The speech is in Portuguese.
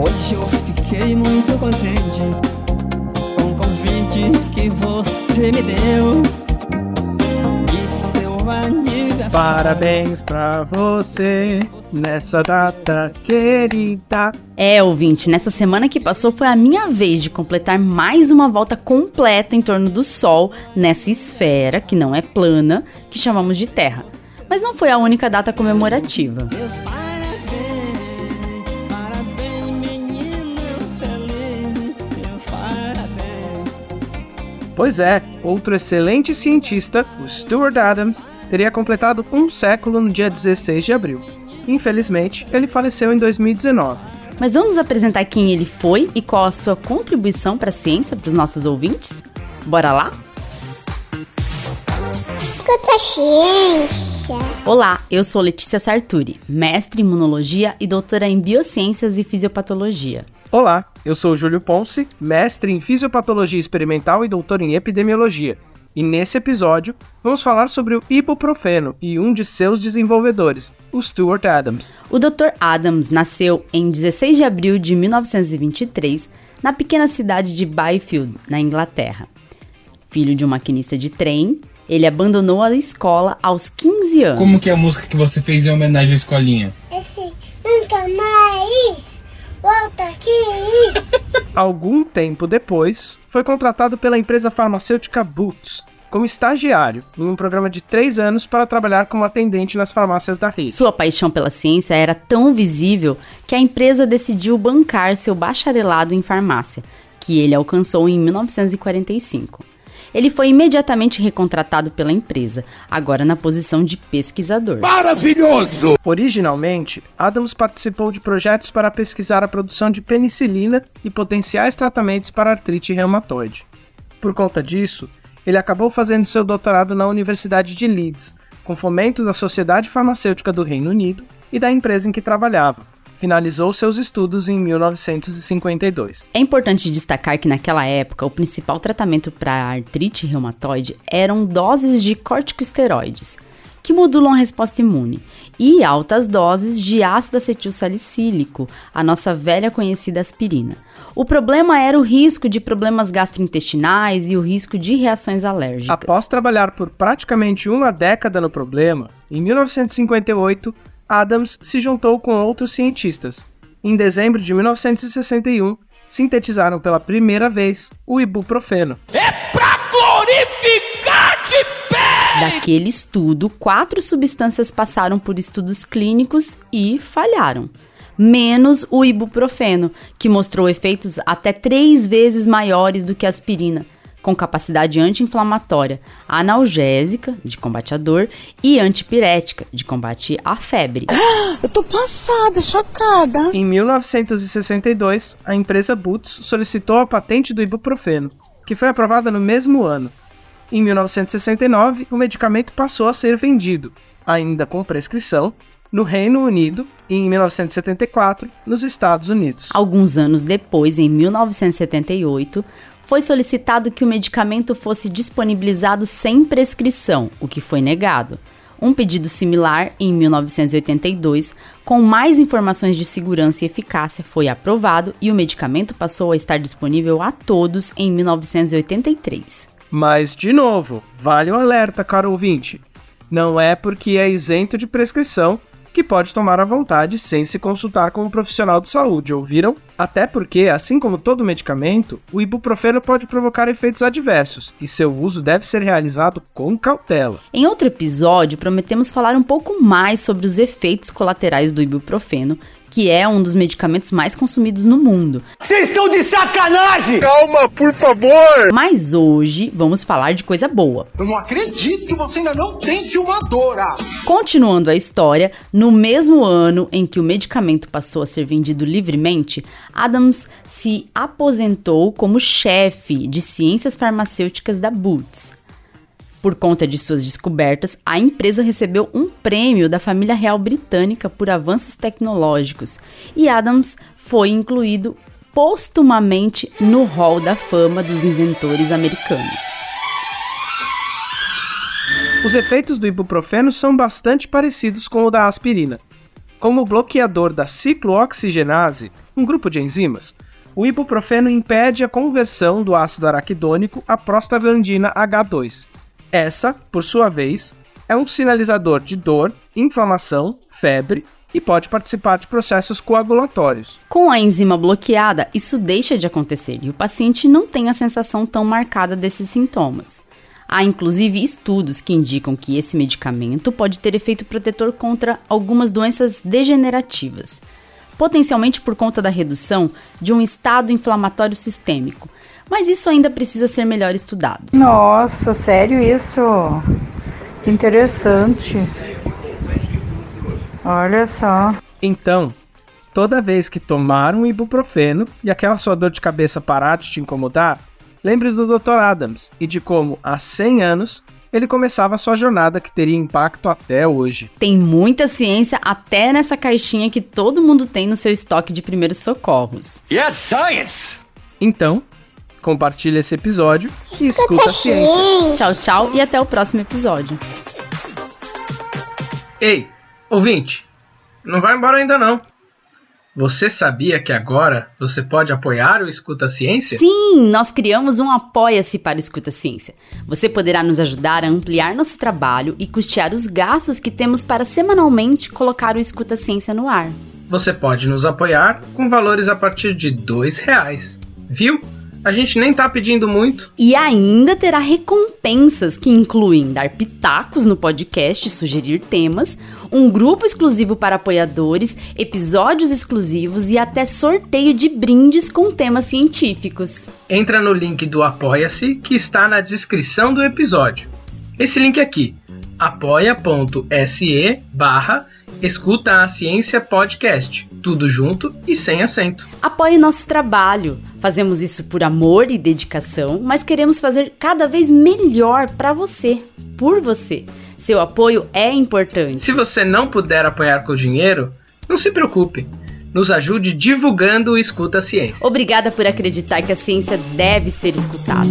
Hoje eu fiquei muito contente com o convite que você me deu. De seu aniversário. Parabéns pra você nessa data querida. É, ouvinte, nessa semana que passou foi a minha vez de completar mais uma volta completa em torno do Sol nessa esfera, que não é plana, que chamamos de Terra. Mas não foi a única data comemorativa. Meus parabéns, Pois é, outro excelente cientista, o Stuart Adams, teria completado um século no dia 16 de abril. Infelizmente, ele faleceu em 2019. Mas vamos apresentar quem ele foi e qual a sua contribuição para a ciência para os nossos ouvintes? Bora lá? Escuta ciência. Olá, eu sou Letícia Sarturi, mestre em imunologia e doutora em biociências e fisiopatologia. Olá, eu sou o Júlio Ponce, mestre em fisiopatologia experimental e doutor em epidemiologia. E nesse episódio, vamos falar sobre o ibuprofeno e um de seus desenvolvedores, o Stuart Adams. O Dr. Adams nasceu em 16 de abril de 1923 na pequena cidade de Byfield, na Inglaterra. Filho de um maquinista de trem, ele abandonou a escola aos 15 anos. Como que é a música que você fez em homenagem à escolinha? Esse nunca mais volta aqui. Algum tempo depois, foi contratado pela empresa farmacêutica Boots como estagiário em um programa de três anos para trabalhar como atendente nas farmácias da rede. Sua paixão pela ciência era tão visível que a empresa decidiu bancar seu bacharelado em farmácia, que ele alcançou em 1945. Ele foi imediatamente recontratado pela empresa, agora na posição de pesquisador. Originalmente, Adams participou de projetos para pesquisar a produção de penicilina e potenciais tratamentos para artrite reumatoide. Por conta disso, ele acabou fazendo seu doutorado na Universidade de Leeds, com fomento da Sociedade Farmacêutica do Reino Unido e da empresa em que trabalhava. Finalizou seus estudos em 1952. É importante destacar que naquela época o principal tratamento para a artrite reumatoide eram doses de corticosteroides, que modulam a resposta imune, e altas doses de ácido acetil salicílico, a nossa velha conhecida aspirina. O problema era o risco de problemas gastrointestinais e o risco de reações alérgicas. Após trabalhar por praticamente uma década no problema, em 1958, Adams se juntou com outros cientistas. Em dezembro de 1961, sintetizaram pela primeira vez o ibuprofeno. Daquele estudo, quatro substâncias passaram por estudos clínicos e falharam. Menos o ibuprofeno, que mostrou efeitos até três vezes maiores do que a aspirina, com capacidade anti-inflamatória, analgésica, de combate à dor, e antipirética, de combate à febre. Eu tô passada, chocada. Em 1962, a empresa Boots solicitou a patente do ibuprofeno, que foi aprovada no mesmo ano. Em 1969, o medicamento passou a ser vendido, ainda com prescrição, no Reino Unido e em 1974 nos Estados Unidos. Alguns anos depois, em 1978, foi solicitado que o medicamento fosse disponibilizado sem prescrição, o que foi negado. Um pedido similar, em 1982, com mais informações de segurança e eficácia, foi aprovado e o medicamento passou a estar disponível a todos em 1983. Mas, de novo, vale o alerta, caro ouvinte. Não é porque é isento de prescrição que pode tomar à vontade sem se consultar com um profissional de saúde, ouviram? Até porque, assim como todo medicamento, o ibuprofeno pode provocar efeitos adversos e seu uso deve ser realizado com cautela. Em outro episódio, prometemos falar um pouco mais sobre os efeitos colaterais do ibuprofeno, que é um dos medicamentos mais consumidos no mundo. Vocês estão de sacanagem! Calma, por favor! Mas hoje vamos falar de coisa boa. Eu não acredito que você ainda não tem filmadora! Continuando a história, no mesmo ano em que o medicamento passou a ser vendido livremente, Adams se aposentou como chefe de ciências farmacêuticas da Boots. Por conta de suas descobertas, a empresa recebeu um prêmio da família real britânica por avanços tecnológicos e Adams foi incluído postumamente no Hall da Fama dos Inventores Americanos. Os efeitos do ibuprofeno são bastante parecidos com o da aspirina. Como bloqueador da ciclooxigenase, um grupo de enzimas, o ibuprofeno impede a conversão do ácido araquidônico à prostaglandina H2. Essa, por sua vez, é um sinalizador de dor, inflamação, febre e pode participar de processos coagulatórios. Com a enzima bloqueada, isso deixa de acontecer e o paciente não tem a sensação tão marcada desses sintomas. Há inclusive estudos que indicam que esse medicamento pode ter efeito protetor contra algumas doenças degenerativas, potencialmente por conta da redução de um estado inflamatório sistêmico. Mas isso ainda precisa ser melhor estudado. Nossa, sério isso? Que interessante. Olha só. Então, toda vez que tomar um ibuprofeno e aquela sua dor de cabeça parar de te incomodar, lembre do Dr. Adams e de como, há 100 anos, ele começava sua jornada que teria impacto até hoje. Tem muita ciência até nessa caixinha que todo mundo tem no seu estoque de primeiros socorros. Yes, science! Então, compartilhe esse episódio e escuta a ciência. Tchau, tchau e até o próximo episódio. Ei, ouvinte, não vai embora ainda não. Você sabia que agora você pode apoiar o Escuta Ciência? Sim, nós criamos um Apoia-se para o Escuta Ciência. Você poderá nos ajudar a ampliar nosso trabalho e custear os gastos que temos para semanalmente colocar o Escuta Ciência no ar. Você pode nos apoiar com valores a partir de dois reais. Viu? A gente nem tá pedindo muito. E ainda terá recompensas que incluem dar pitacos no podcast, sugerir temas, um grupo exclusivo para apoiadores, episódios exclusivos e até sorteio de brindes com temas científicos. Entra no link do Apoia-se que está na descrição do episódio. Esse link aqui, apoia.se barra Escuta a Ciência Podcast, tudo junto e sem acento. Apoie nosso trabalho. Fazemos isso por amor e dedicação, mas queremos fazer cada vez melhor para você, por você. Seu apoio é importante. Se você não puder apoiar com dinheiro, não se preocupe. Nos ajude divulgando o Escuta a Ciência. Obrigada por acreditar que a ciência deve ser escutada.